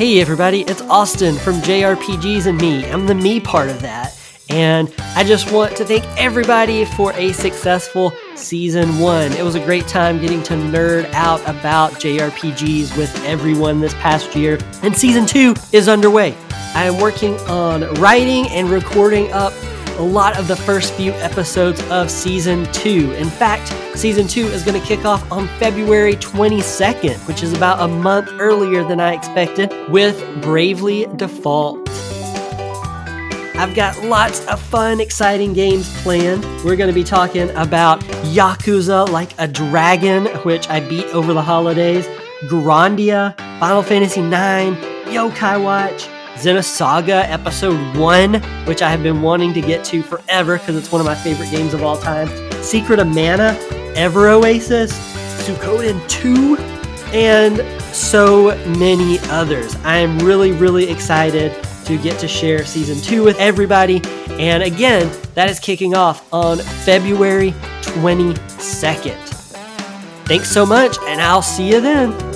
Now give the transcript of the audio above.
Hey everybody, it's Austin from JRPGs and Me. I'm the me part of that. And I just want to thank everybody for a successful season one. It was a great time getting to nerd out about JRPGs with everyone this past year. And season two is underway. I am working on writing and recording up a lot of the first few episodes of season two. In fact, season two is going to kick off on February 22nd, which is about a month earlier than I expected, with Bravely Default. I've got lots of fun, exciting games planned. We're going to be talking about Yakuza Like a Dragon, which I beat over the holidays, Grandia, Final Fantasy IX, Yokai Watch, Xenosaga Episode 1, which I have been wanting to get to forever because it's one of my favorite games of all time, Secret of Mana, Ever Oasis, Suikoden 2, and so many others. I am really, really excited to get to share season 2 with everybody. And again, that is kicking off on February 22nd. Thanks so much, and I'll see you then.